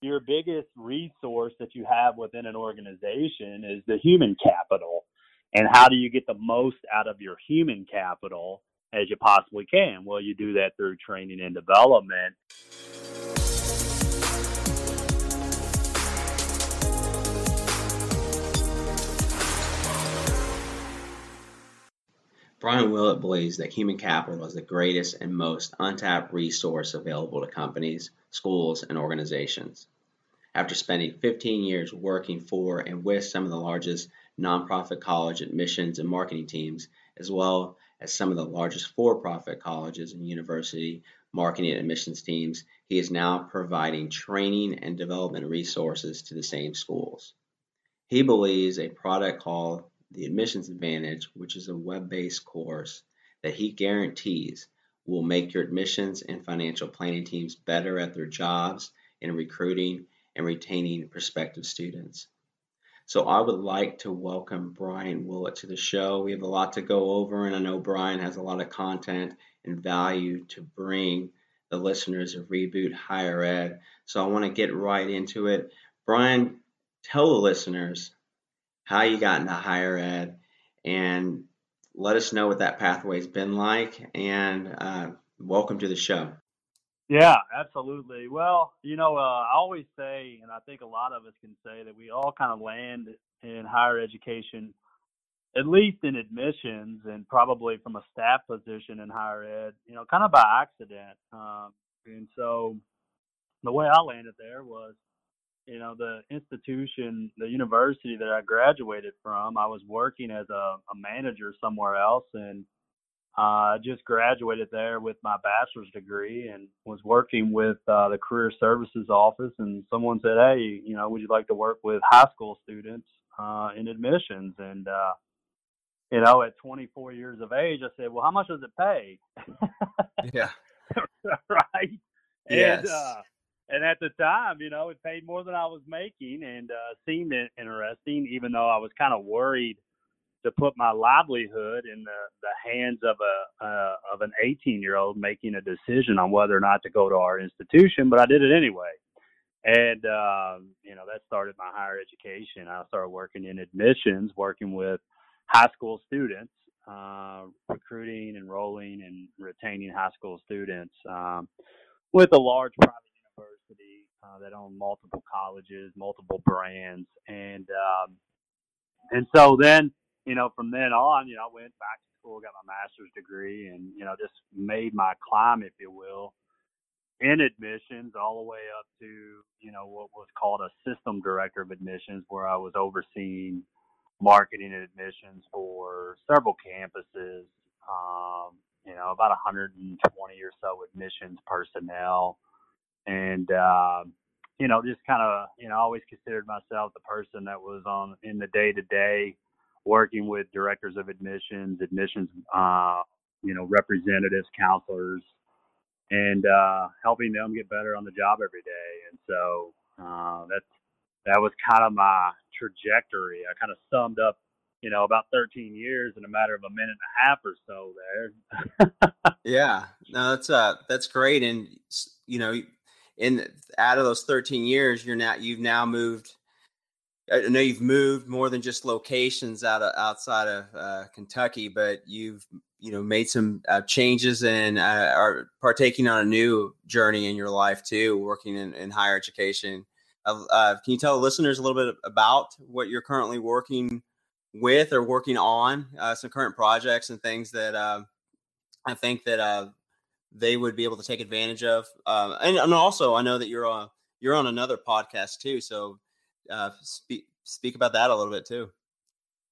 your biggest resource that you have within an organization is the human capital. And how do you get the most out of your human capital as you possibly can? Well, you do that through training and development. Brian Willett believes that human capital is the greatest and most untapped resource available to companies, schools, and organizations. After spending 15 years working for and with some of the largest nonprofit college admissions and marketing teams, as well as some of the largest for profit colleges and university marketing and admissions teams, he is now providing training and development resources to the same schools. He believes a product called the Admissions Advantage, which is a web based course that he guarantees will make your admissions and financial planning teams better at their jobs in recruiting and retaining prospective students. So I would like to welcome Brian Willett to the show. We have a lot to go over, and I know Brian has a lot of content and value to bring the listeners of Reboot Higher Ed. So I want to get right into it. Brian, tell the listeners how you got into higher ed, and let us know what that pathway's been like. And uh, welcome to the show. Yeah, absolutely. Well, you know, uh, I always say, and I think a lot of us can say that we all kind of land in higher education, at least in admissions, and probably from a staff position in higher ed, you know, kind of by accident. Um, and so, the way I landed there was you know the institution the university that i graduated from i was working as a, a manager somewhere else and I uh, just graduated there with my bachelor's degree and was working with uh, the career services office and someone said hey you know would you like to work with high school students uh, in admissions? And uh, you know at 24 years of age i said well how much does it pay? Yeah. Right? Yes. and uh, and at the time, you know, it paid more than I was making and uh, seemed interesting, even though I was kind of worried to put my livelihood in the, the hands of a uh, of an 18 year old making a decision on whether or not to go to our institution. But I did it anyway, and um, you know that started my higher education. I started working in admissions, working with high school students, uh, recruiting, enrolling, and retaining high school students um, with a large private university uh, that owned multiple colleges, multiple brands, and um, and so then you know from then on, you know, I went back to school, got my master's degree, and you know just made my climb, if you will, in admissions all the way up to you know what was called a system director of admissions, where I was overseeing marketing and admissions for several campuses. Um, you know, about 120 or so admissions personnel and uh, you know, just kind of you know, always considered myself the person that was on in the day to day, working with directors of admissions, admissions, uh, you know, representatives, counselors, and uh, helping them get better on the job every day. And so uh, that's that was kind of my trajectory. I kind of summed up, you know, about 13 years in a matter of a minute and a half or so there. yeah, no, that's uh, that's great, and you know, in out of those 13 years, you're now you've now moved. I know you've moved more than just locations out of outside of uh, Kentucky, but you've you know made some uh, changes and uh, are partaking on a new journey in your life too, working in, in higher education. Uh, can you tell the listeners a little bit about what you're currently working with or working on, uh, some current projects and things that uh, I think that they would be able to take advantage of. Um, and, and also, I know that you're on you're on another podcast too, so uh, speak speak about that a little bit too.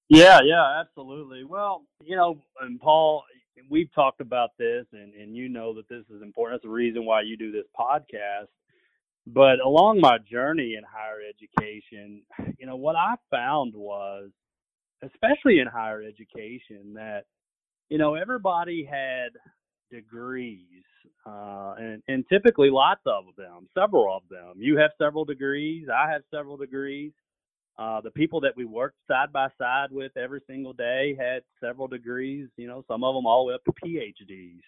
Yeah, yeah, absolutely. Well, you know, and Paul, we've talked about this, and and you know that this is important. That's the reason why you do this podcast. But along my journey in higher education, you know, what I found was, especially in higher education, that you know everybody had degrees, uh, and, and typically lots of them, several of them. You have several degrees. I have several degrees. Uh, the people that we worked side by side with every single day had several degrees. You know, some of them all the way up to PhDs.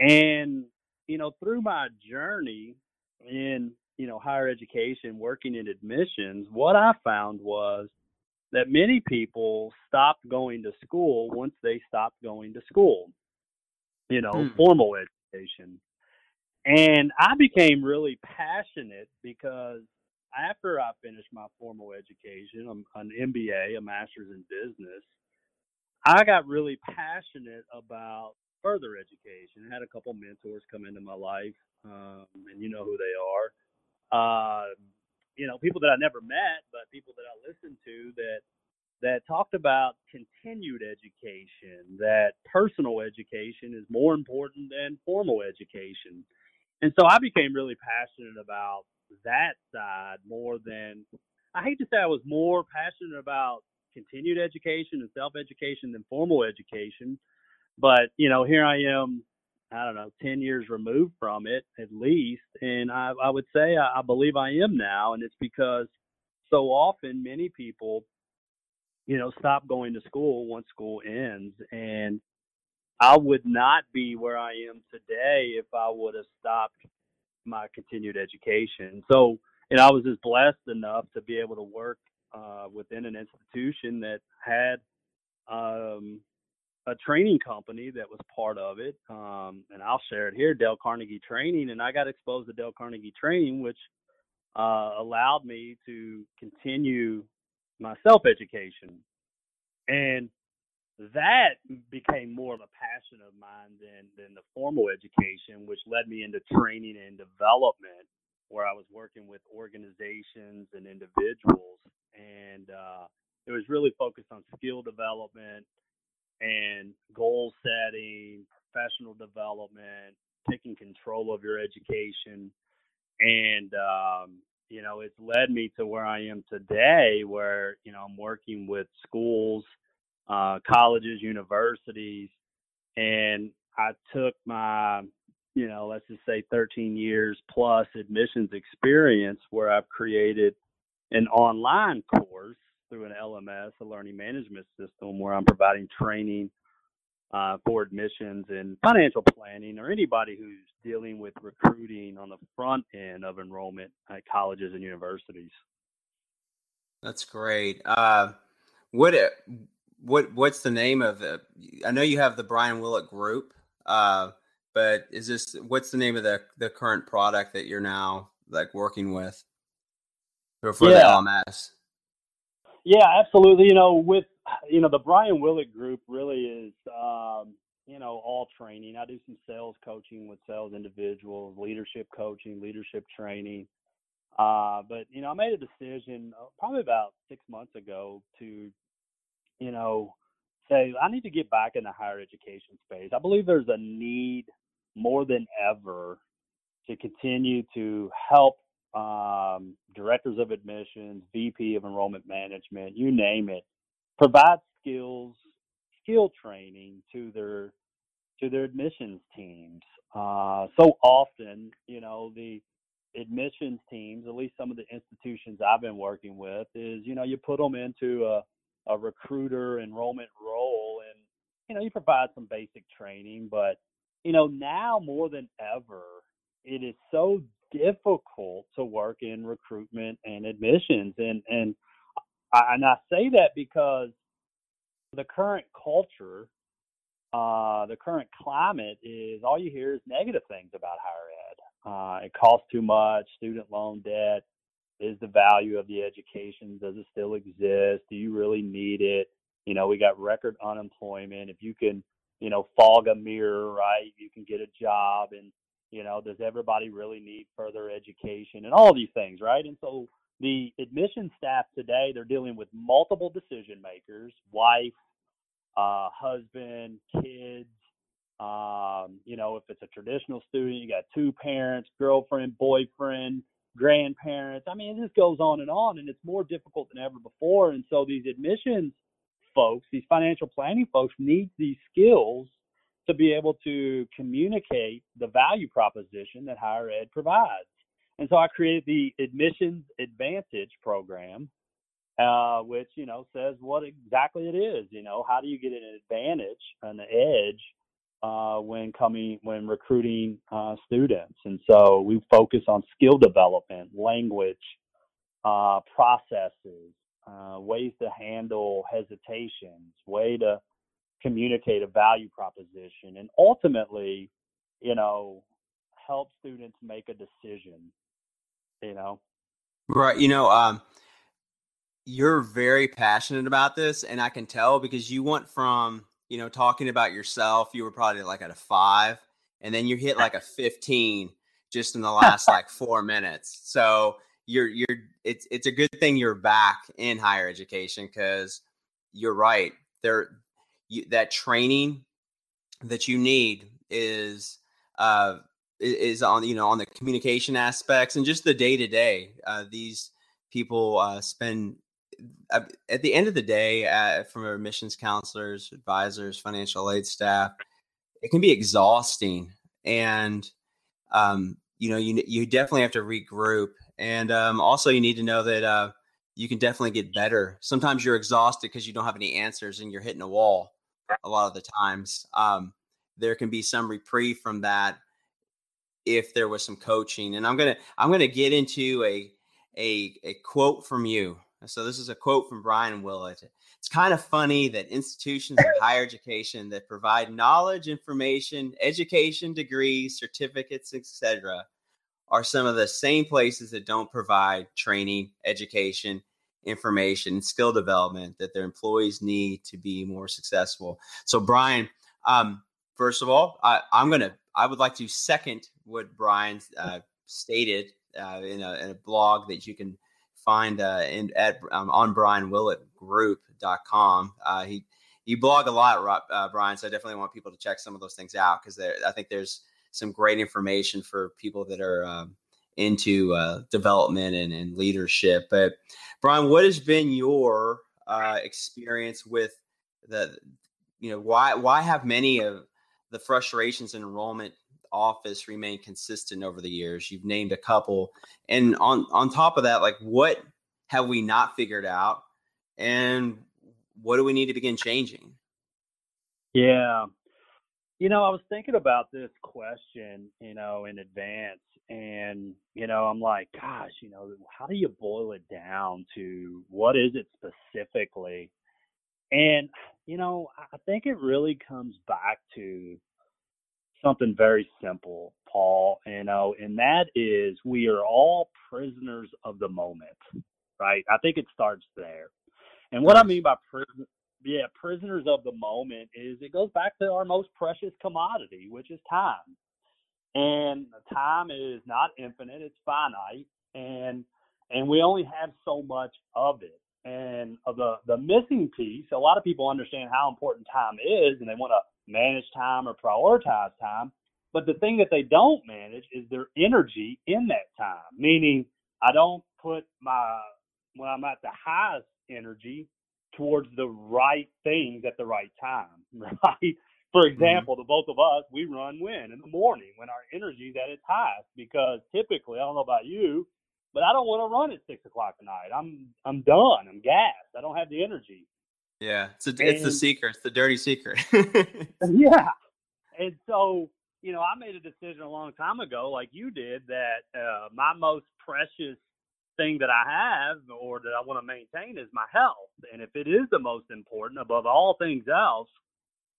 And you know, through my journey in you know higher education, working in admissions, what I found was that many people stopped going to school once they stopped going to school. You know, mm. formal education. And I became really passionate because after I finished my formal education, I'm an MBA, a master's in business, I got really passionate about further education. I had a couple mentors come into my life, um, and you know who they are. Uh, you know, people that I never met, but people that I listened to that that talked about continued education, that personal education is more important than formal education. And so I became really passionate about that side more than I hate to say I was more passionate about continued education and self education than formal education. But, you know, here I am, I don't know, 10 years removed from it at least. And I, I would say I, I believe I am now. And it's because so often many people, you know, stop going to school once school ends. And I would not be where I am today if I would have stopped my continued education. So, and I was just blessed enough to be able to work uh, within an institution that had um, a training company that was part of it. Um, and I'll share it here, Dale Carnegie Training. And I got exposed to Dale Carnegie Training, which uh, allowed me to continue my self education. And that became more of a passion of mine than than the formal education, which led me into training and development, where I was working with organizations and individuals, and uh, it was really focused on skill development and goal setting, professional development, taking control of your education, and um, you know, it's led me to where I am today, where you know I'm working with schools uh, colleges, universities, and I took my, you know, let's just say 13 years plus admissions experience where I've created an online course through an LMS, a learning management system, where I'm providing training uh, for admissions and financial planning or anybody who's dealing with recruiting on the front end of enrollment at colleges and universities. That's great. Uh, what what what's the name of the? I know you have the Brian Willett Group, uh, but is this what's the name of the the current product that you're now like working with for, for yeah. the LMS? Yeah, absolutely. You know, with you know the Brian Willett Group really is um, you know all training. I do some sales coaching with sales individuals, leadership coaching, leadership training. Uh, but you know, I made a decision uh, probably about six months ago to you know, say I need to get back in the higher education space. I believe there's a need more than ever to continue to help um, directors of admissions, VP of enrollment management, you name it, provide skills, skill training to their to their admissions teams. Uh, so often, you know, the admissions teams, at least some of the institutions I've been working with, is you know you put them into a a recruiter enrollment role and you know you provide some basic training but you know now more than ever it is so difficult to work in recruitment and admissions and and And I say that because the current culture uh, the current climate is all you hear is negative things about higher ed. Uh, it costs too much, student loan debt, is the value of the education does it still exist do you really need it? You know we got record unemployment. If you can you know fog a mirror right you can get a job and you know does everybody really need further education and all these things right? And so the admission staff today they're dealing with multiple decision makers wife uh, husband kids um, you know if it's a traditional student you got two parents girlfriend boyfriend grandparents. I mean, it just goes on and on, and it's more difficult than ever before. And so these admissions folks, these financial planning folks, need these skills to be able to communicate the value proposition that higher ed provides. And so I created the Admissions Advantage program, uh, which you know says what exactly it is. You know, how do you get an advantage, an edge uh, when coming when recruiting uh, students, and so we focus on skill development, language, uh, processes, uh, ways to handle hesitations, way to communicate a value proposition, and ultimately, you know, help students make a decision. You know, right? You know, um, you're very passionate about this, and I can tell because you went from you know talking about yourself, you were probably like at a five, and then you hit like a fifteen just in the last like four minutes. So you're you're it's it's a good thing you're back in higher education because you're right there you, that training that you need is uh is on you know on the communication aspects and just the day to day these people uh, spend uh, at the end of the day uh, from admissions counselors advisors financial aid staff it can be exhausting and um, you know you you definitely have to regroup and um, also you need to know that uh, you can definitely get better. Sometimes you're exhausted because you don't have any answers and you're hitting a wall a lot of the times. Um, there can be some reprieve from that if there was some coaching and i'm gonna i'm gonna get into a a, a quote from you. So this is a quote from brian willett. It's kind of funny that institutions of higher education that provide knowledge information education degrees certificates etc are some of the same places that don't provide training education information skill development that their employees need to be more successful. So brian um, first of all I, i'm going to I would like to second what Brian uh, stated uh, in, a, in, a, blog that you can find uh, in, at um, on brianwillettgroup.com. Uh, he you blog a lot, uh, Brian, so I definitely want people to check some of those things out because I think there's some great information for people that are um, into uh, development and, and, leadership. But Brian, what has been your uh, experience with the you know why why have many of the frustrations in enrollment office remain consistent over the years. You've named a couple, and on on top of that, like what have we not figured out, and what do we need to begin changing? Yeah, you know, I was thinking about this question, you know, in advance, and you know, I'm like, gosh, you know, how do you boil it down to what is it specifically? And you know, I think it really comes back to something very simple, Paul, you know, and that is we are all prisoners of the moment, right? I think it starts there. And what I mean by prison, yeah, prisoners of the moment is it goes back to our most precious commodity, which is time. And time is not infinite, it's finite. And and we only have so much of it. And of the the missing piece, a lot of people understand how important time is, and they want to manage time or prioritize time. But the thing that they don't manage is their energy in that time. Meaning, I don't put my when I'm at the highest energy towards the right things at the right time, right? For mm-hmm. example, mm-hmm. the both of us, we run when in the morning when our energy is at its highest because typically, I don't know about you, but I don't want to run at six o'clock at night. I'm I'm done. I'm gassed. I don't have the energy. Yeah, it's a, and, it's the secret. It's the dirty secret. yeah, and so you know, I made a decision a long time ago, like you did, that uh, my most precious thing that I have or that I want to maintain is my health. And if it is the most important above all things else,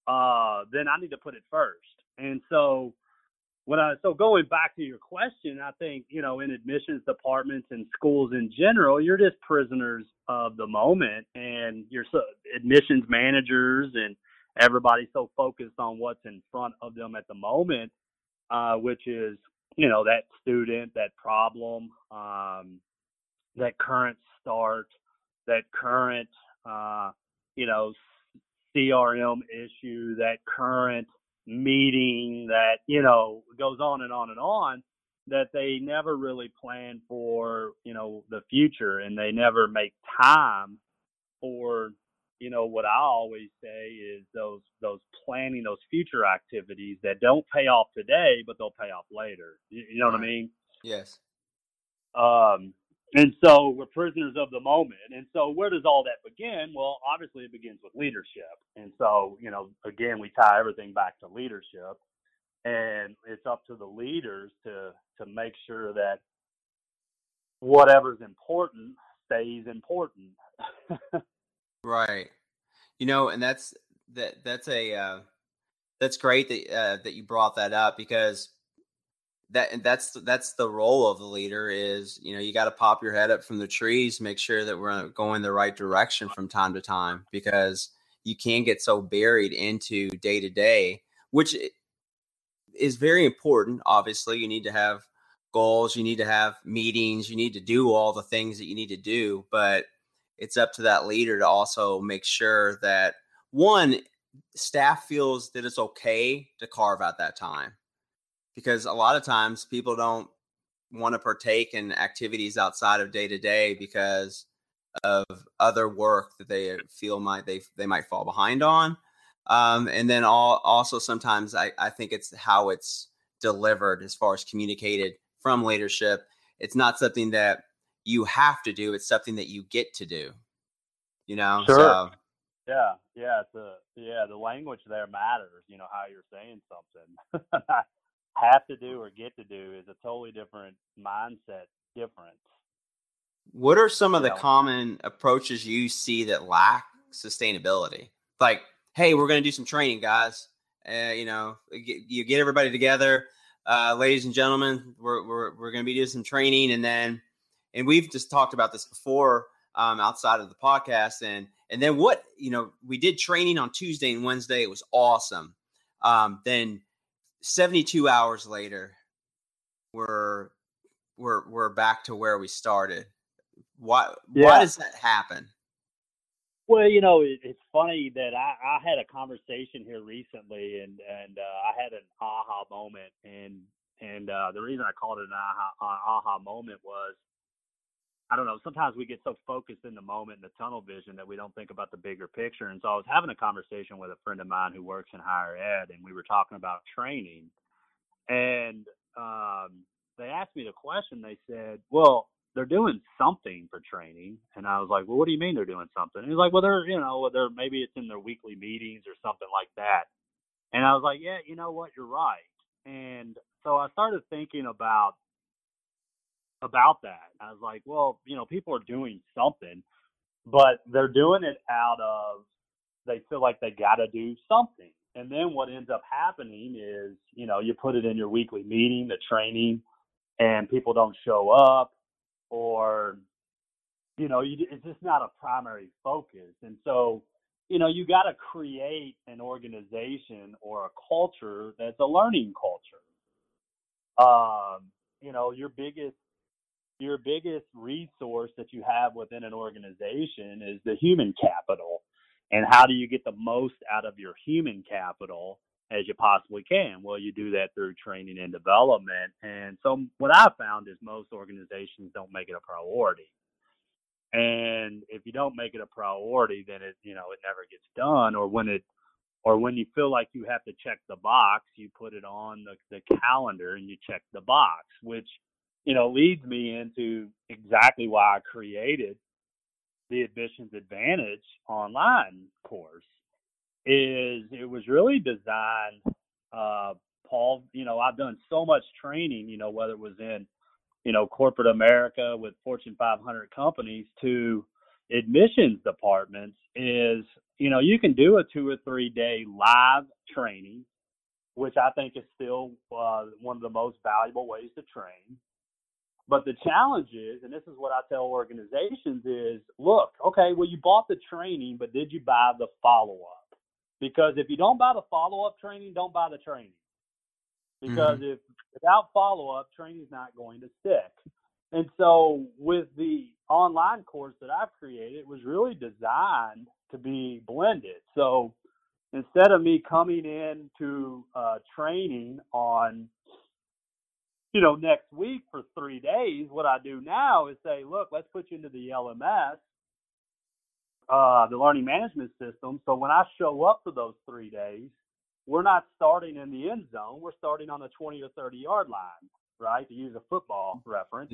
uh, then I need to put it first. And so when I so going back to your question, I think you know in admissions departments and schools in general, you're just prisoners of the moment, and you're so, admissions managers and everybody's so focused on what's in front of them at the moment, uh, which is you know that student, that problem, um, that current start, that current uh, you know CRM issue, that current meeting that you know goes on and on and on that they never really plan for you know the future and they never make time for you know what I always say is those those planning those future activities that don't pay off today but they'll pay off later. You, you know what I mean? Yes. Um and so we're prisoners of the moment. And so where does all that begin? Well, obviously it begins with leadership. And so, you know, again, we tie everything back to leadership. And it's up to the leaders to to make sure that whatever's important stays important. right. You know, and that's that that's a uh, that's great that uh, that you brought that up because that that's that's the role of the leader is you know you got to pop your head up from the trees make sure that we're uh, going the right direction from time to time because you can get so buried into day to day which is very important obviously. You need to have goals you need to have meetings you need to do all the things that you need to do but it's up to that leader to also make sure that one staff feels that it's okay to carve out that time because a lot of times people don't want to partake in activities outside of day to day because of other work that they feel might they they might fall behind on um, and then all, also sometimes I, I think it's how it's delivered as far as communicated from leadership it's not something that you have to do it's something that you get to do you know sure. so yeah yeah a, yeah the language there matters you know how you're saying something have to do or get to do is a totally different mindset difference. What are some of the common approaches you see that lack sustainability? Like, hey, we're going to do some training, guys. Uh, you know, you get everybody together, uh, ladies and gentlemen. We're we're we're going to be doing some training, and then, and we've just talked about this before um, outside of the podcast, and and then what you know, we did training on Tuesday and Wednesday. It was awesome. Um, then 72 hours later, we're we're we're back to where we started. Why yeah. why does that happen? Well, you know, it, it's funny that I, I had a conversation here recently, and and uh, I had an aha moment, and and uh, the reason I called it an aha, aha moment was I don't know. Sometimes we get so focused in the moment in the tunnel vision that we don't think about the bigger picture. And so I was having a conversation with a friend of mine who works in higher ed, and we were talking about training. And um, they asked me the question. They said, "Well, they're doing something for training," and I was like, "Well, what do you mean they're doing something?" And he's like, "Well, they're you know, they're maybe it's in their weekly meetings or something like that." And I was like, "Yeah, you know what? You're right." And so I started thinking about about that. I was like, well, you know, people are doing something, but they're doing it out of they feel like they got to do something. And then what ends up happening is, you know, you put it in your weekly meeting, the training, and people don't show up, or, you know, you, it's just not a primary focus. And so, you know, you got to create an organization or a culture that's a learning culture. Um, you know, your biggest your biggest resource that you have within an organization is the human capital. And how do you get the most out of your human capital as you possibly can? Well, you do that through training and development. And so what I found is most organizations don't make it a priority. And if you don't make it a priority, then it, you know, it never gets done. Or when it, or when you feel like you have to check the box, you put it on the, the calendar and you check the box, which you know, leads me into exactly why I created the Admissions Advantage online course. Is it was really designed, uh, Paul. You know, I've done so much training. You know, whether it was in, you know, corporate America with Fortune 500 companies to admissions departments. Is you know, you can do a two or three day live training, which I think is still uh, one of the most valuable ways to train but the challenge is, and this is what I tell organizations is, look, okay, well you bought the training, but did you buy the follow up? Because if you don't buy the follow up training, don't buy the training. Because mm-hmm. if without follow up, training is not going to stick. And so with the online course that I've created, it was really designed to be blended. So instead of me coming in to uh, training on you know, next week for three days, what I do now is say, look, let's put you into the LMS, uh, the learning management system. So when I show up for those three days, we're not starting in the end zone. We're starting on the 20 or 30 yard line, right? To use a football reference.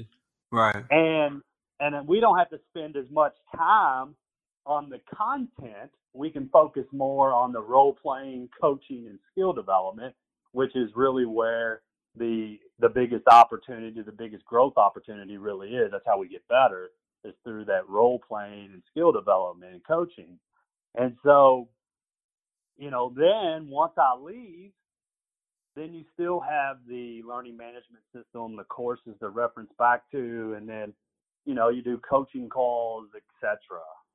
Right. And and then we don't have to spend as much time on the content. We can focus more on the role playing, coaching, and skill development, which is really where the the biggest opportunity, the biggest growth opportunity really is. That's how we get better is through that role playing and skill development and coaching. And so, you know, then once I leave, then you still have the learning management system, the courses to reference back to, and then, you know, you do coaching calls, etc.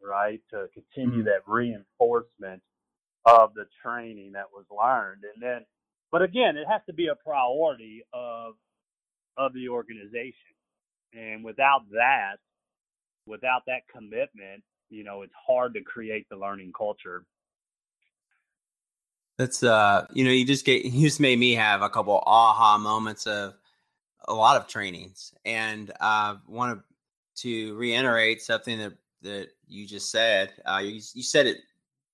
Right to continue mm-hmm. that reinforcement of the training that was learned, and then, but again, it has to be a priority of of the organization, and without that, without that commitment, you know, it's hard to create the learning culture that's uh, you know, you just get you just made me have a couple aha moments of a lot of trainings, and I uh, want to reiterate something that that you just said. Uh, you you said it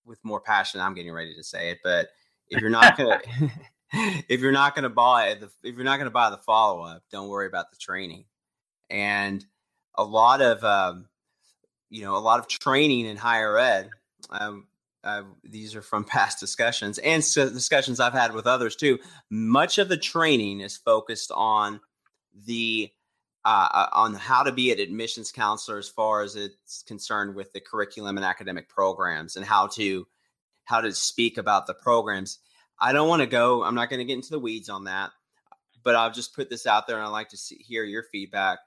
with more passion. I'm getting ready to say it, but if you're not gonna if you're not gonna buy the if you're not gonna buy the follow up, don't worry about the training. And a lot of um, you know a lot of training in higher ed. Um, uh, these are from past discussions and discussions I've had with others too. Much of the training is focused on the uh, uh, on how to be an admissions counselor as far as it's concerned with the curriculum and academic programs and how to how to speak about the programs. I don't want to go. I'm not going to get into the weeds on that, but I'll just put this out there, and I'd like to see, hear your feedback.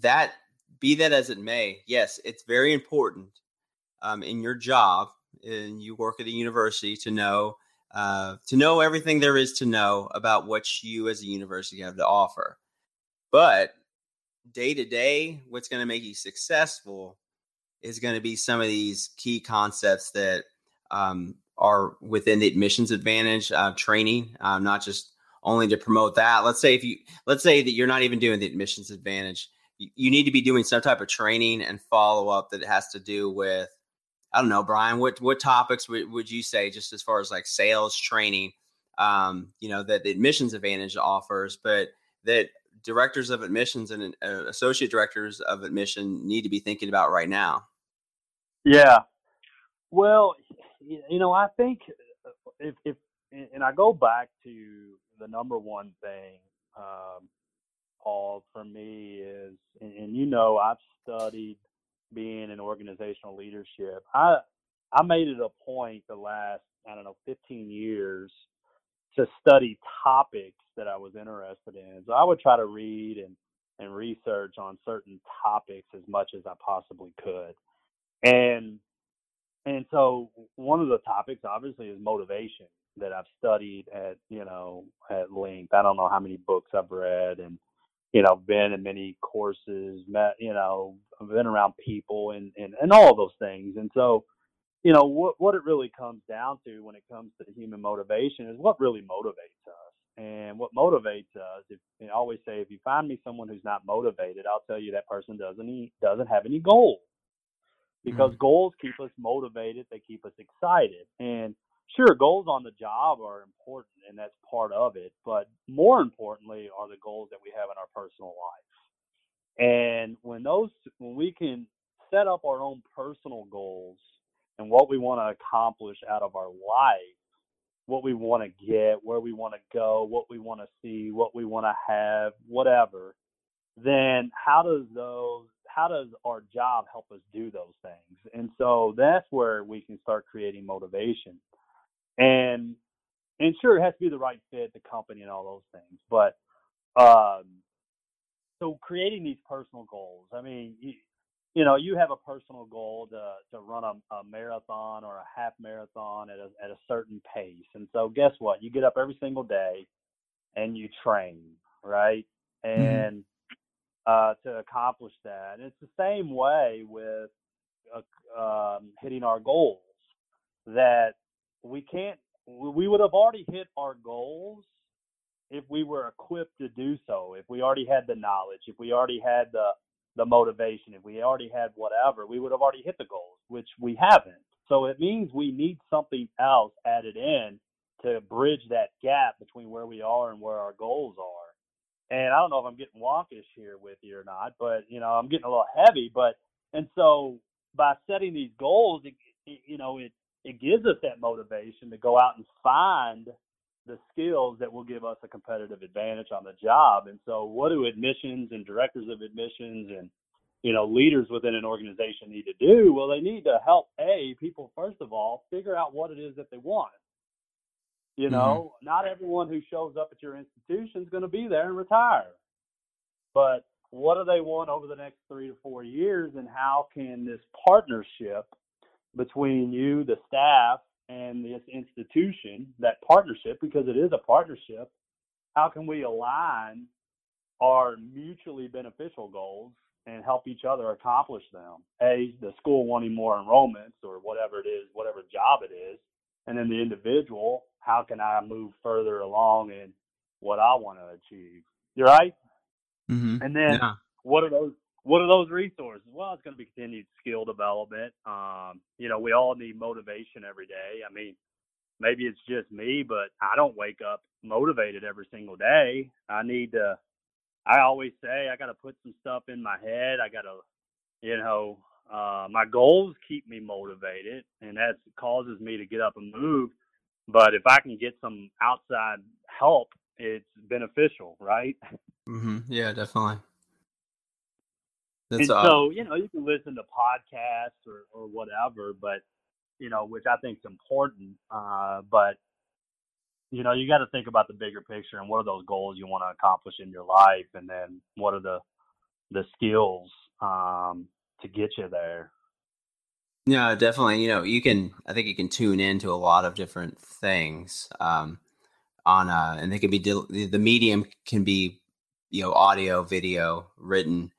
That be that as it may, yes, it's very important um, in your job and you work at a university to know uh, to know everything there is to know about what you as a university have to offer. But day to day, what's going to make you successful is going to be some of these key concepts that um, are within the admissions advantage uh, training, um, not just only to promote that. Let's say if you let's say that you're not even doing the admissions advantage, you, you need to be doing some type of training and follow up that has to do with I don't know, Brian, what what topics would, would you say just as far as like sales training, um, you know, that the admissions advantage offers, but that directors of admissions and uh, associate directors of admission need to be thinking about right now? Yeah. Well, you know, I think uh, if, if and I go back to the number one thing, um, Paul, for me is, and, and you know, I've studied being in organizational leadership. I I made it a point the last I don't know 15 years to study topics that I was interested in. So I would try to read and and research on certain topics as much as I possibly could. And and so one of the topics obviously is motivation that I've studied at, you know, at length. I don't know how many books I've read and you know, been in many courses, met, you know, been around people and, and, and all those things. And so, you know, what, what it really comes down to when it comes to human motivation is what really motivates us. And what motivates us, if I always say, if you find me someone who's not motivated, I'll tell you that person doesn't doesn't have any goals. Because mm-hmm. goals keep us motivated, they keep us excited. And sure, goals on the job are important and that's part of it. But more importantly are the goals that we have in our personal life. And when those, when we can set up our own personal goals and what we want to accomplish out of our life, what we want to get, where we want to go, what we want to see, what we want to have, whatever, then how does those how does our job help us do those things? And so that's where we can start creating motivation. And and sure, it has to be the right fit, the company, and all those things. But um, so creating these personal goals. I mean, you, you know, you have a personal goal to to run a, a marathon or a half marathon at a at a certain pace. And so, guess what? You get up every single day and you train, right? Mm-hmm. And mm-hmm. Uh, to accomplish that, and it's the same way with uh, um, hitting our goals. That we can't we would have already hit our goals if we were equipped to do so if we already had the knowledge if we already had the the motivation if we already had whatever we would have already hit the goals which we haven't so it means we need something else added in to bridge that gap between where we are and where our goals are And I don't know if I'm getting wonkish here with you or not, but you know, I'm getting a little heavy. But and so by setting these goals, it, it, you know, it it gives us that motivation to go out and find the skills that will give us a competitive advantage on the job. And so, what do admissions and directors of admissions and you know leaders within an organization need to do? Well, they need to help a people first of all figure out what it is that they want. You mm-hmm. know, mm-hmm. not everyone who shows up at your institution is going to be there and retire, but what do they want over the next three to four years, and how can this partnership between you, the staff, and this institution, that partnership, because it is a partnership, how can we align our mutually beneficial goals and help each other accomplish them? A, the school wanting more enrollments or whatever it is, whatever job it is, and then the individual, how can I move further along in what I want to achieve? You're right. Mm-hmm. And then yeah. what are those what are those resources? Well, it's going to be continued skill development. Um, you know, we all need motivation every day. I mean, maybe it's just me, but I don't wake up motivated every single day. I need to. I always say I got to put some stuff in my head. I got to, you know, uh, my goals keep me motivated, and that causes me to get up and move. But if I can get some outside help, it's beneficial, right? Mm-hmm. Yeah, definitely. That's and so, you know, you can listen to podcasts or, or whatever, but, you know, which I think is important. Uh, but, you know, you got to think about the bigger picture and what are those goals you want to accomplish in your life, and then what are the the skills um, to get you there. Yeah, definitely. You know, you can. I think you can tune into a lot of different things. Um, on uh, and they can be the medium can be, you know, audio, video, written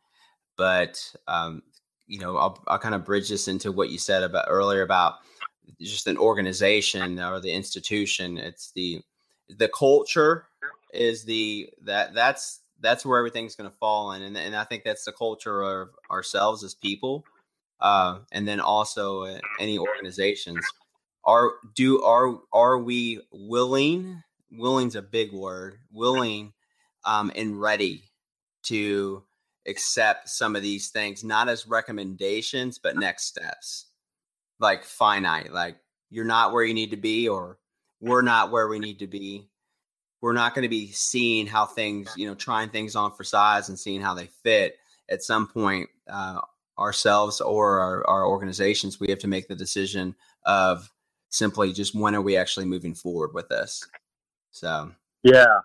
but um, you know, I'll, I'll kind of bridge this into what you said about earlier about just an organization or the institution. It's the the culture is the that that's that's where everything's going to fall in, and and I think that's the culture of ourselves as people, uh, and then also uh, any organizations. Are do are are we willing? Willing's a big word. Willing um, and ready to accept some of these things not as recommendations but next steps like finite like you're not where you need to be or we're not where we need to be we're not going to be seeing how things you know trying things on for size and seeing how they fit at some point uh, ourselves or our, our organizations we have to make the decision of simply just when are we actually moving forward with this so yeah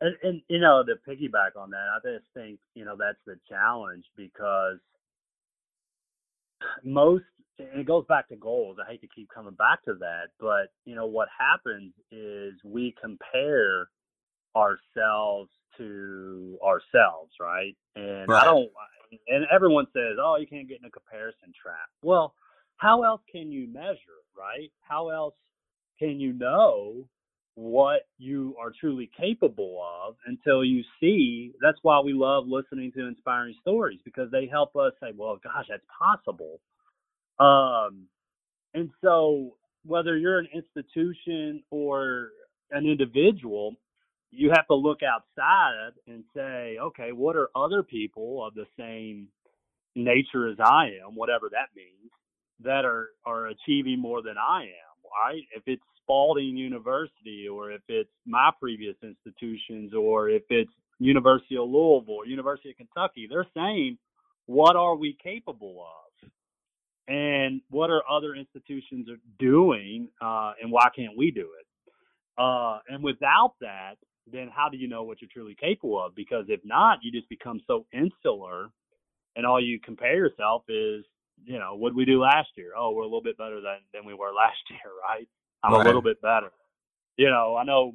and, and you know, to piggyback on that, I just think you know that's the challenge because most and it goes back to goals. I hate to keep coming back to that, but you know what happens is we compare ourselves to ourselves, right? And right. I don't. And everyone says, "Oh, you can't get in a comparison trap." Well, how else can you measure, right? How else can you know what you are truly capable of until you see that's why we love listening to inspiring stories because they help us say well gosh that's possible um and so whether you're an institution or an individual you have to look outside and say okay what are other people of the same nature as i am whatever that means that are are achieving more than i am right if it's Spalding University or if it's my previous institutions or if it's University of Louisville University of Kentucky, they're saying, what are we capable of? And what are other institutions doing uh, and why can't we do it? Uh, and without that, then how do you know what you're truly capable of? Because if not, you just become so insular and all you compare yourself is, you know, what we do last year? Oh, we're a little bit better than, than we were last year, right? I'm right. a little bit better. You know, I know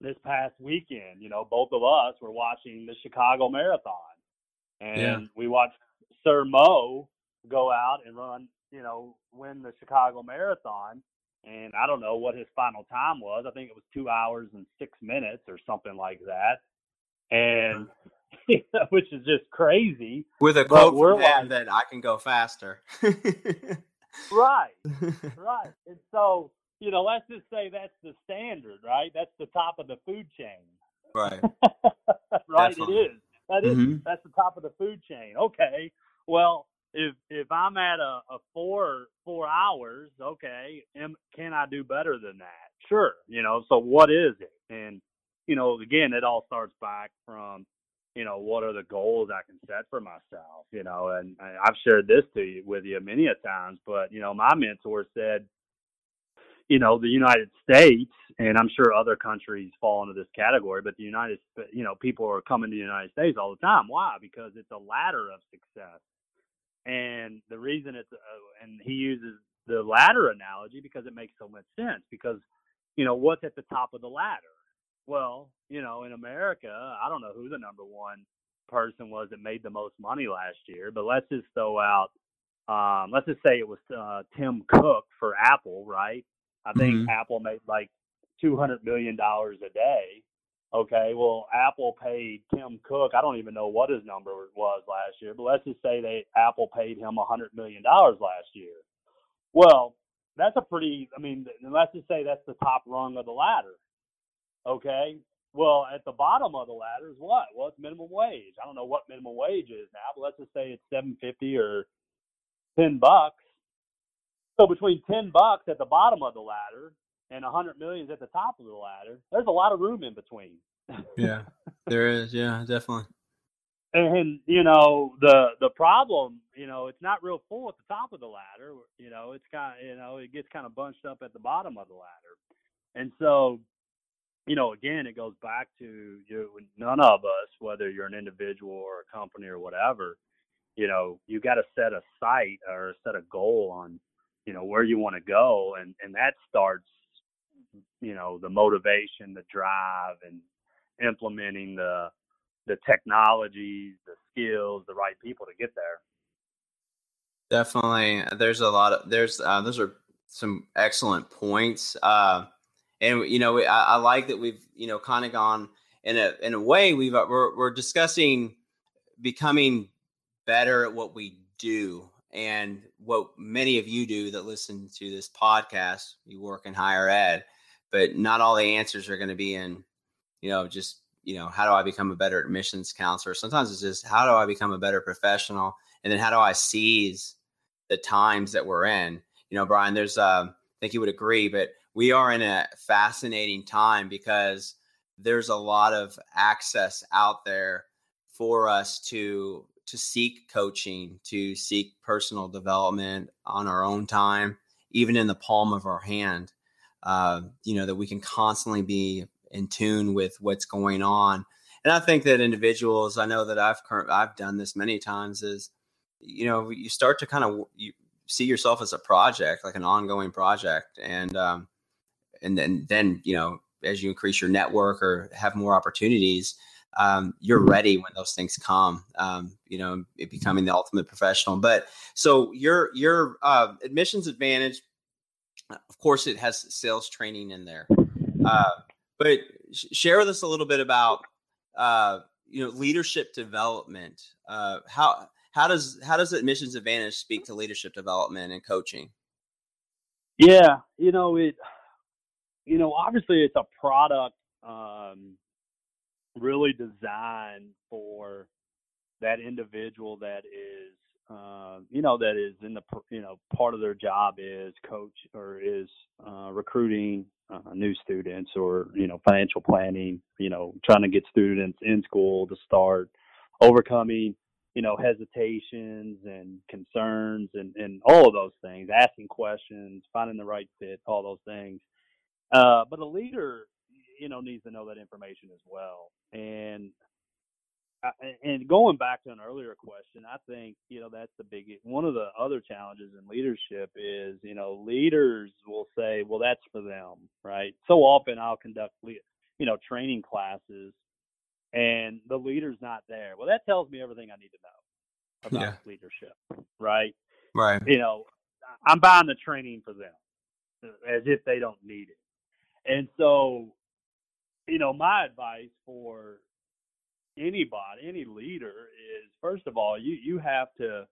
this past weekend, you know, both of us were watching the Chicago Marathon, and yeah. we watched Sir Mo go out and run, you know, win the Chicago Marathon. And I don't know what his final time was. I think it was two hours and six minutes or something like that. And which is just crazy. With a quote from like, that I can go faster. right, right. And so you know, let's just say that's the standard, right? That's the top of the food chain. Right. right. Definitely. It is. That is- Mhm. That's the top of the food chain. Okay. Well, if if I'm at a, a four four hours, okay, am, can I do better than that? Sure. You know. So what is it? And you know, again, it all starts back from you know what are the goals I can set for myself. You know, and I've shared this to you with you many a times. But you know, my mentor said you know the United States, and I'm sure other countries fall into this category, but the United, you know, people are coming to the United States all the time. Why? Because it's a ladder of success, and the reason it's, uh, and he uses the ladder analogy because it makes so much sense. Because, you know, what's at the top of the ladder? Well, you know, in America, I don't know who the number one person was that made the most money last year, but let's just throw out, um, let's just say it was uh, Tim Cook for Apple, right? I think Mhm. Apple made like two hundred million dollars a day. Okay, well, Apple paid Tim Cook. I don't even know what his number was last year, but let's just say they Apple paid him a hundred million dollars last year. Well, that's a pretty. I mean, let's just say that's the top rung of the ladder. Okay. Well, at the bottom of the ladder is what? Well, it's minimum wage. I don't know what minimum wage is now, but let's just say it's seven fifty or ten bucks. So between ten bucks at the bottom of the ladder and a hundred millions at the top of the ladder, there's a lot of room in between. Yeah. There is. Yeah, definitely. and you know the the problem, you know, it's not real full at the top of the ladder. You know, it's kind of you know it gets kind of bunched up at the bottom of the ladder, and so you know again it goes back to you. None of us, whether you're an individual or a company or whatever, you know, you got to set a sight or set a goal on you know where you want to go, and and that starts you know the motivation, the drive, and implementing the the technologies, the skills, the right people to get there. Definitely. There's a lot of there's uh, those are some excellent points. Uh, and you know, I, I like that we've you know kind of gone in a in a way we've uh, we're we're discussing becoming better at what we do and what many of you do that listen to this podcast. You work in higher ed, but not all the answers are going to be in you know just you know how do I become a better admissions counselor. Sometimes it's just how do I become a better professional, and then how do I seize the times that we're in. You know, Brian, there's um, I think you would agree, but we are in a fascinating time because there's a lot of access out there for us to to seek coaching, to seek personal development on our own time, even in the palm of our hand. Uh, you know that we can constantly be in tune with what's going on. And I think that individuals, I know that I've current, I've done this many times, is you know you start to kind of you see yourself as a project like an ongoing project. And um and then then you know as you increase your network or have more opportunities um you're ready when those things come um you know becoming the ultimate professional. But so your your uh admissions advantage of course it has sales training in there uh but sh- share with us a little bit about uh you know leadership development uh how how does how does admissions advantage speak to leadership development and coaching Yeah, you know it. You know, obviously it's a product um, really designed for that individual that is, uh, you know, that is in the you know part of their job is coach or is uh, recruiting uh, new students or you know financial planning. You know, trying to get students in school to start overcoming you know hesitations and concerns and and all of those things asking questions finding the right fit all those things uh but a leader you know needs to know that information as well and I- and going back to an earlier question i think you know that's the big one of the other challenges in leadership is you know leaders will say well that's for them right so often i'll conduct you know training classes and the leader's not there. Well, that tells me everything I need to know about Yeah. leadership, right? right You know, I'm buying the training for them uh, as if they don't need it. And so, you know, my advice for anybody, any leader is first of all, you you have to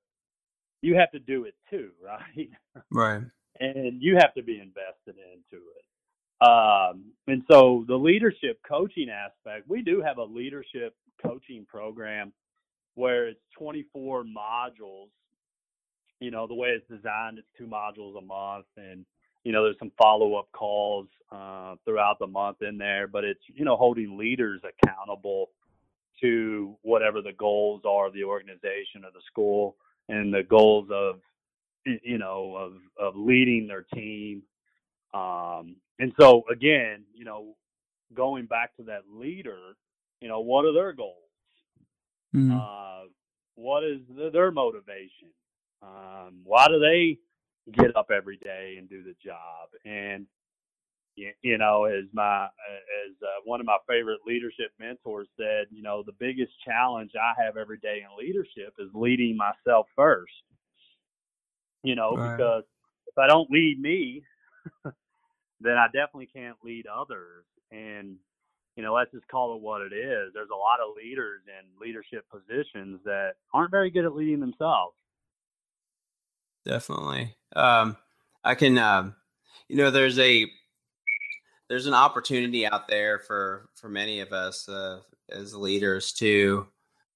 you have to do it too, right? right and you have to be invested into it. Um, and so the leadership coaching aspect, we do have a leadership coaching program where it's 24 modules. You know, the way it's designed, it's two modules a month, and you know, there's some follow up calls uh, throughout the month in there, but it's you know holding leaders accountable to whatever the goals are of the organization or the school and the goals of you know of of leading their team. Um, and so again you know going back to that leader you know what are their goals? Mm-hmm. uh, what is the, their motivation? Um, why do they get up every day and do the job? And you know, as my as uh, one of my favorite leadership mentors said, you know, the biggest challenge I have every day in leadership is leading myself first. You know, right. because if I don't lead me, then I definitely can't lead others. And you know, let's just call it what it is. There's a lot of leaders in leadership positions that aren't very good at leading themselves. Definitely. Um, I can, um, you know, there's a there's an opportunity out there for for many of us uh, as leaders to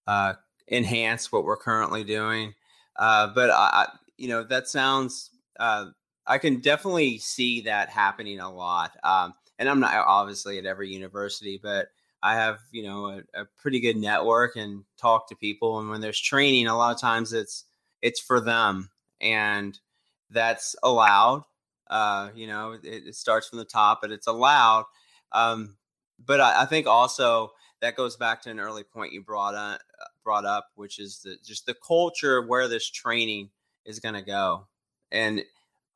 uh, enhance what we're currently doing. Uh, but I, you know, that sounds. Uh, I can definitely see that happening a lot. Um, and I'm not obviously at every university, but I have you know a, a pretty good network and talk to people. And when there's training, a lot of times it's it's for them, and that's allowed uh, you know, it, it, starts from the top, but it's allowed. Um, but I, I, think also that goes back to an early point you brought on, uh, brought up, which is the, just the culture of where this training is going to go. And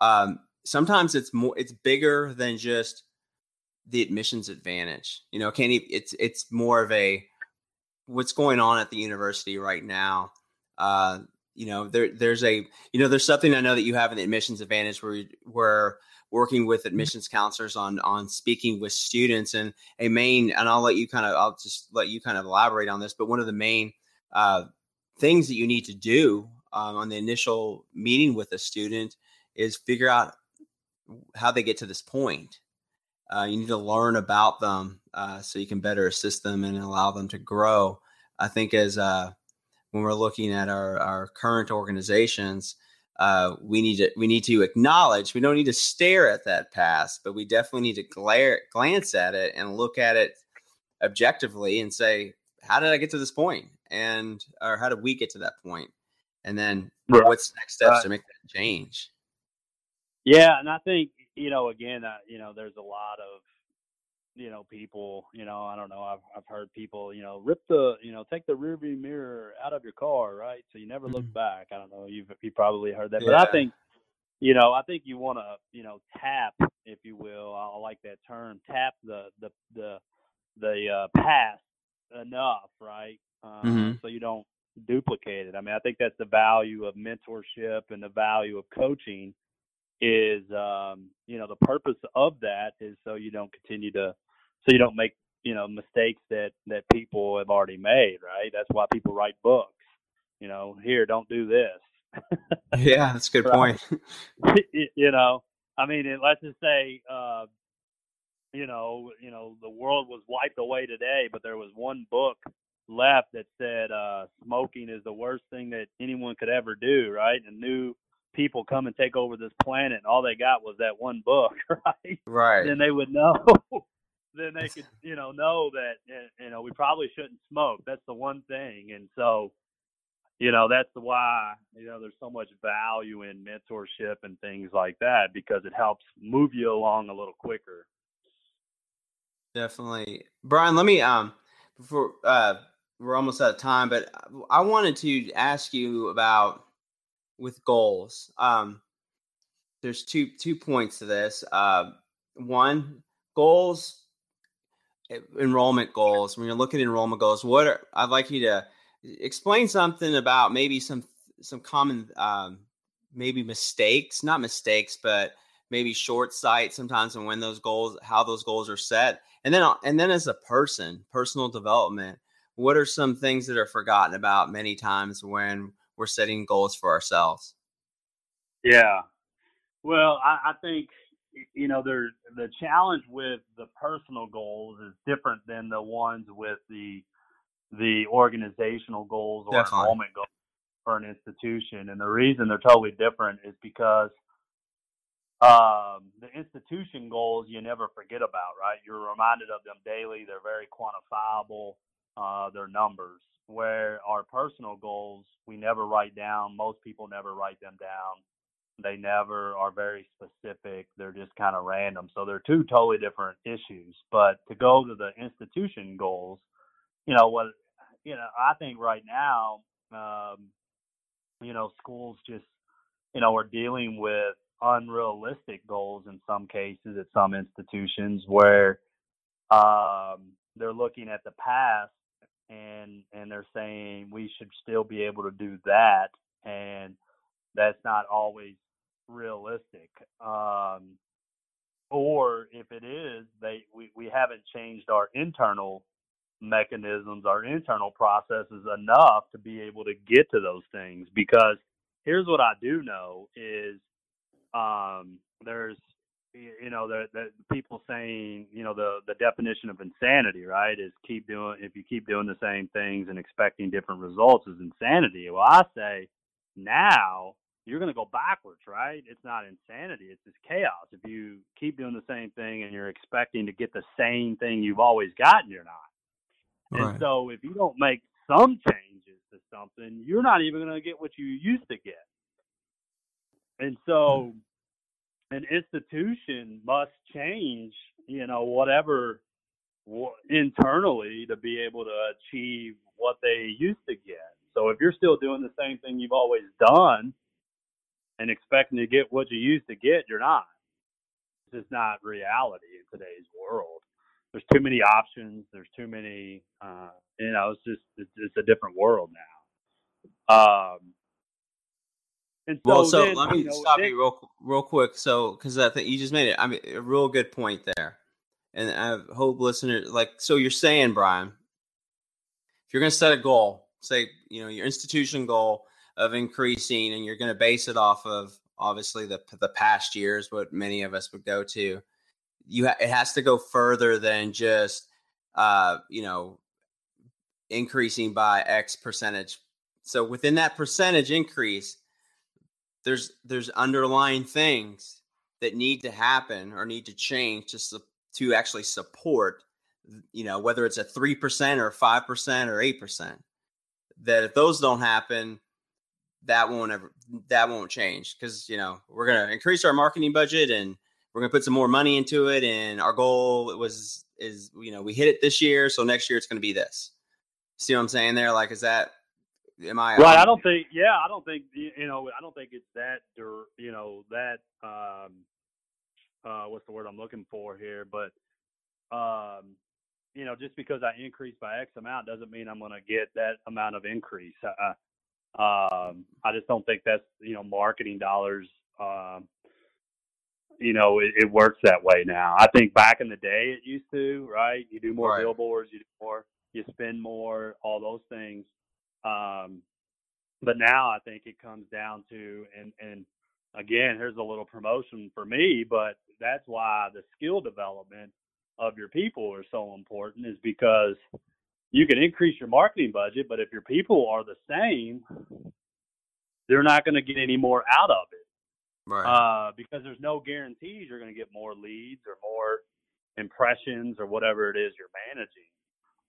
um, sometimes it's more, it's bigger than just the admissions advantage. You know, can it's it's more of a what's going on at the university right now. Uh, you know there there's a you know there's something i know that you have an admissions advantage where we're working with mm-hmm. admissions counselors on on speaking with students and a main and i'll let you kind of i'll just let you kind of elaborate on this but one of the main uh, things that you need to do um, on the initial meeting with a student is figure out how they get to this point uh, you need to learn about them uh, so you can better assist them and allow them to grow i think as uh, when we're looking at our, our current organizations, uh, we need to we need to acknowledge we don't need to stare at that past, but we definitely need to glare, glance at it and look at it objectively and say, how did I get to this point, and or how did we get to that point, and then right. what's next steps right. to make that change. Yeah, and I think you know again, uh, you know, there's a lot of you know people you know i don't know i've i've heard people you know rip the you know take the rearview mirror out of your car right so you never look mm-hmm. back i don't know you've you probably heard that yeah. but i think you know i think you want to you know tap if you will i like that term tap the the the the uh, past enough right uh, mm-hmm. so you don't duplicate it i mean i think that's the value of mentorship and the value of coaching is um, you know the purpose of that is so you don't continue to so you don't make you know mistakes that that people have already made right that's why people write books you know here don't do this yeah that's a good point you know i mean let's just say uh you know you know the world was wiped away today but there was one book left that said uh smoking is the worst thing that anyone could ever do right and new people come and take over this planet and all they got was that one book, right? Right. Then they would know. Then they could, you know, know that you know we probably shouldn't smoke. That's the one thing, and so, you know, that's why you know there's so much value in mentorship and things like that because it helps move you along a little quicker. Definitely, Brian. Let me um before uh we're almost out of time, but I wanted to ask you about with goals. Um, there's two two points to this. Uh, one, goals, enrollment goals. When you're looking at enrollment goals, what are, I'd like you to explain something about maybe some some common um, maybe mistakes, not mistakes, but maybe short sight sometimes and when those goals, how those goals are set, and then and then as a person, personal development. What are some things that are forgotten about many times when we're setting goals for ourselves. Yeah. Well, I, I think you know, there the challenge with the personal goals is different than the ones with the the organizational goals or Definitely. enrollment goals for an institution. And the reason they're totally different is because um, the institution goals you never forget about, right? You're reminded of them daily. They're very quantifiable. Uh, they're numbers. Where our personal goals, we never write down. Most people never write them down. They never are very specific. They're just kind of random. So they're two totally different issues. But to go to the institution goals, you know what? You know, I think right now, um, you know, schools just, you know, are dealing with unrealistic goals in some cases at some institutions where um, they're looking at the past and and they're saying we should still be able to do that and that's not always realistic um, or if it is they we, we haven't changed our internal mechanisms our internal processes enough to be able to get to those things because here's what i do know is um, there's you know the, the people saying you know the the definition of insanity right is keep doing if you keep doing the same things and expecting different results is insanity. Well i say now you're going to go backwards right? It's not insanity it's just chaos. If you keep doing the same thing and you're expecting to get the same thing you've always gotten you're not. Right. and so if you don't make some changes to something you're not even going to get what you used to get. And so hmm. an institution must change, you know, whatever wh- internally to be able to achieve what they used to get. So if you're still doing the same thing you've always done and expecting to get what you used to get, you're not. It's just not reality in today's world. There's too many options. There's too many, uh, you know, it's just, it's, it's a different world now. Um, so well, so then, let me you know, stop then- you real real quick. So, because I think you just made it, I mean, a real good point there, and I hope listeners like. So you're saying, Brian, if you're going to set a goal, say you know your institution goal of increasing, and you're going to base it off of obviously the the past years, what many of us would go to. You ha- it has to go further than just uh, you know increasing by X percentage. So within that percentage increase there's there's underlying things that need to happen or need to change to su- to actually support you know whether it's a 3% or 5% or 8% that if those don't happen that won't ever that won't change cuz you know we're going to increase our marketing budget and we're going to put some more money into it and our goal was is you know we hit it this year so next year it's going to be this see what i'm saying there like is that am i Right. I don't think. Yeah, I don't think. You know, I don't think it's that. You know, that. Um, uh, what's the word I'm looking for here? But, um, you know, just because I increase by X amount doesn't mean I'm going to get that amount of increase. Uh, um, I just don't think that's you know marketing dollars. Um, you know, it, it works that way now. I think back in the day it used to. Right. You do more Right. billboards. You do more. You spend more. All those things. Um, but now I think it comes down to and and again, here's a little promotion for me, but that's why the skill development of your people are so important is because you can increase your marketing budget, but if your people are the same, they're not going to get any more out of it right uh, because there's no guarantees you're going to get more leads or more impressions or whatever it is you're managing.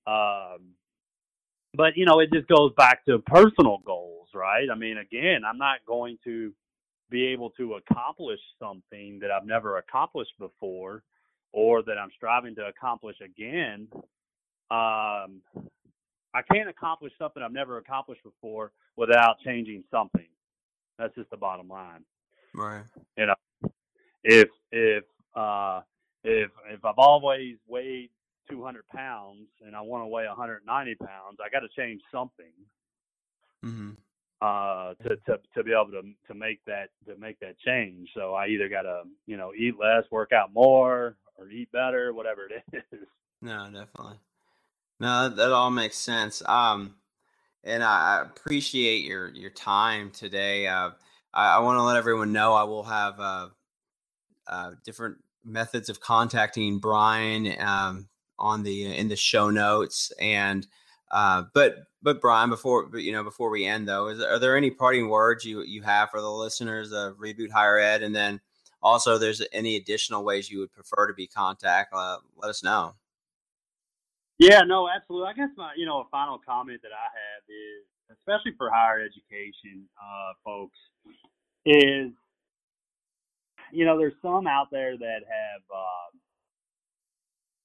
Um, but you know, it just goes back to personal goals, right? I mean, again, I'm not going to be able to accomplish something that I've never accomplished before, or that I'm striving to accomplish again. Um, I can't accomplish something I've never accomplished before without changing something. That's just the bottom line right You know, if if uh if if I've always weighed 200 pounds and I want to weigh 190 pounds, I got to change something hmm uh to, to to be able to to make that to make that change. So I either got to you know eat less, work out more, or eat better, whatever it is. No, definitely. No, that, all makes sense. Um, and I, appreciate your your time today. Uh, I, I want to let everyone know I will have uh, uh, different methods of contacting Brian um, on the in the show notes. And uh, but but Brian, before you know, before we end though, is are there any parting words you you have for the listeners of Reboot Higher Ed? And then also, there's any additional ways you would prefer to be contact, uh, let us know. Yeah, no, absolutely. I guess my you know a final comment that I have is, especially for higher education uh, folks, is you know there's some out there that have uh,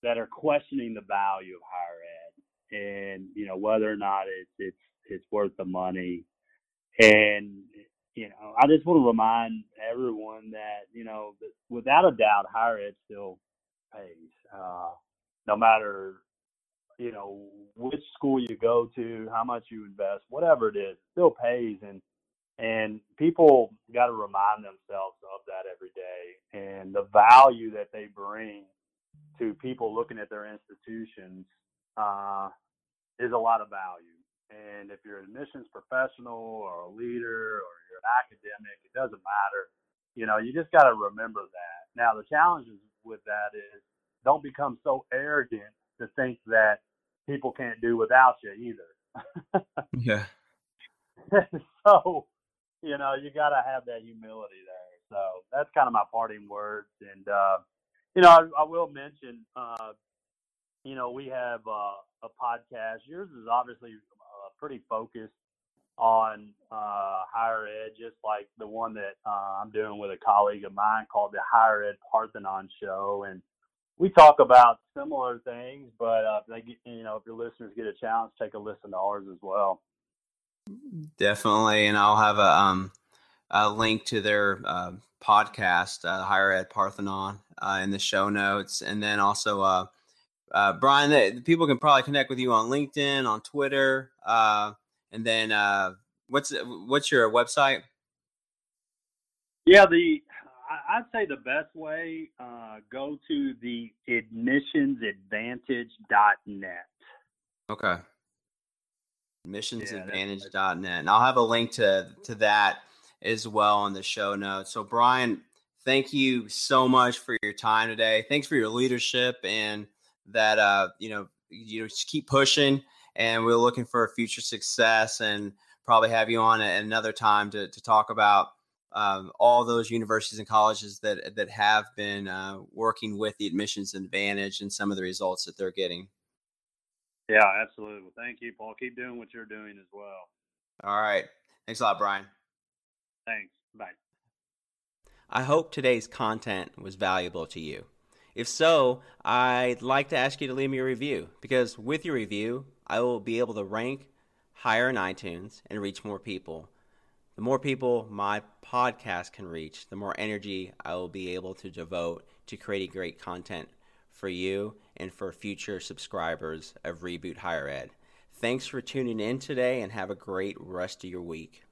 that are questioning the value of higher ed and you know whether or not it's it's it's worth the money and you know i just want to remind everyone that you know that without a doubt higher ed still pays uh no matter you know which school you go to how much you invest whatever it is still pays and and people got to remind themselves of that every day and the value that they bring to people looking at their institutions uh, is a lot of value. And if you're an admissions professional or a leader or you're an academic, it doesn't matter. You know, you just got to remember that. Now, the challenges with that is don't become so arrogant to think that people can't do without you either. yeah. so, you know, you got to have that humility there. So that's kind of my parting words. And, uh, you know, I, I will mention, uh, you know, we have uh, a podcast. Yours is obviously uh, pretty focused on uh, higher ed, just like the one that uh, I'm doing with a colleague of mine called the Higher Ed Parthenon Show, and we talk about similar things. But uh, if they, get, you know, if your listeners get a chance, take a listen to ours as well. Definitely, and I'll have a um a link to their uh, podcast, uh, Higher Ed Parthenon, uh, in the show notes, and then also uh, uh, Brian. The, people can probably connect with you on LinkedIn, on Twitter, uh, and then uh, what's what's your website? Yeah, the I'd say the best way uh, go to the admissionsadvantage.net. Okay. Admissionsadvantage.net. Yeah, and I'll have a link to to that as well on the show notes. So Brian, thank you so much for your time today. Thanks for your leadership and that uh, you know you know just keep pushing. And we're looking for future success and probably have you on another time to to talk about um, all those universities and colleges that that have been uh, working with the admissions advantage and some of the results that they're getting. Yeah, absolutely. Well, thank you, Paul. Keep doing what you're doing as well. All right. Thanks a lot, Brian. Thanks. Bye. I hope today's content was valuable to you. If so, I'd like to ask you to leave me a review because with your review, I will be able to rank higher in iTunes and reach more people. The more people my podcast can reach, the more energy I will be able to devote to creating great content for you and for future subscribers of Reboot Higher Ed. Thanks for tuning in today and have a great rest of your week.